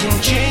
Can change.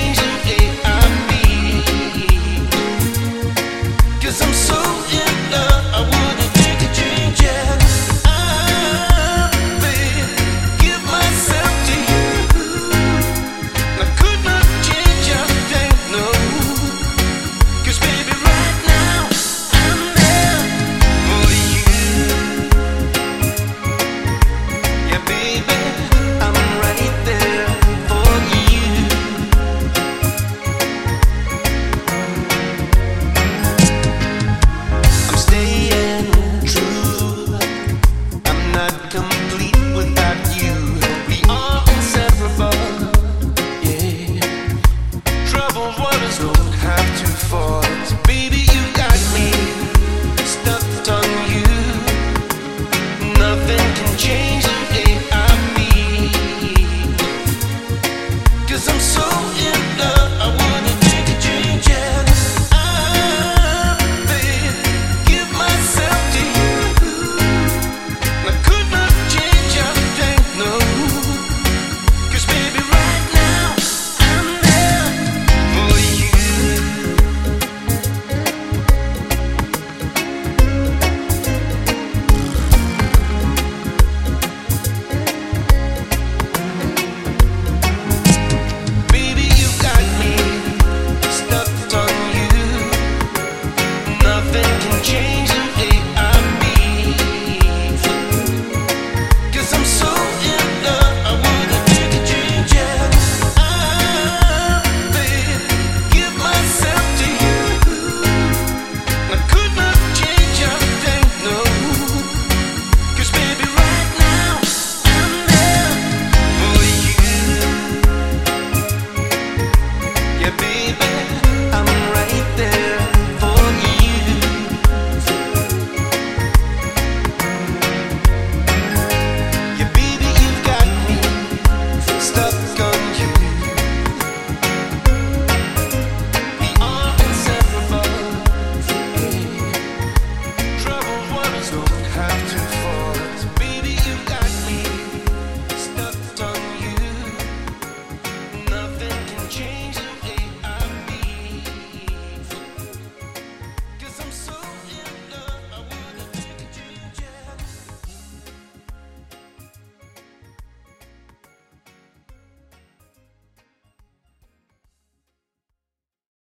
don't have to fall.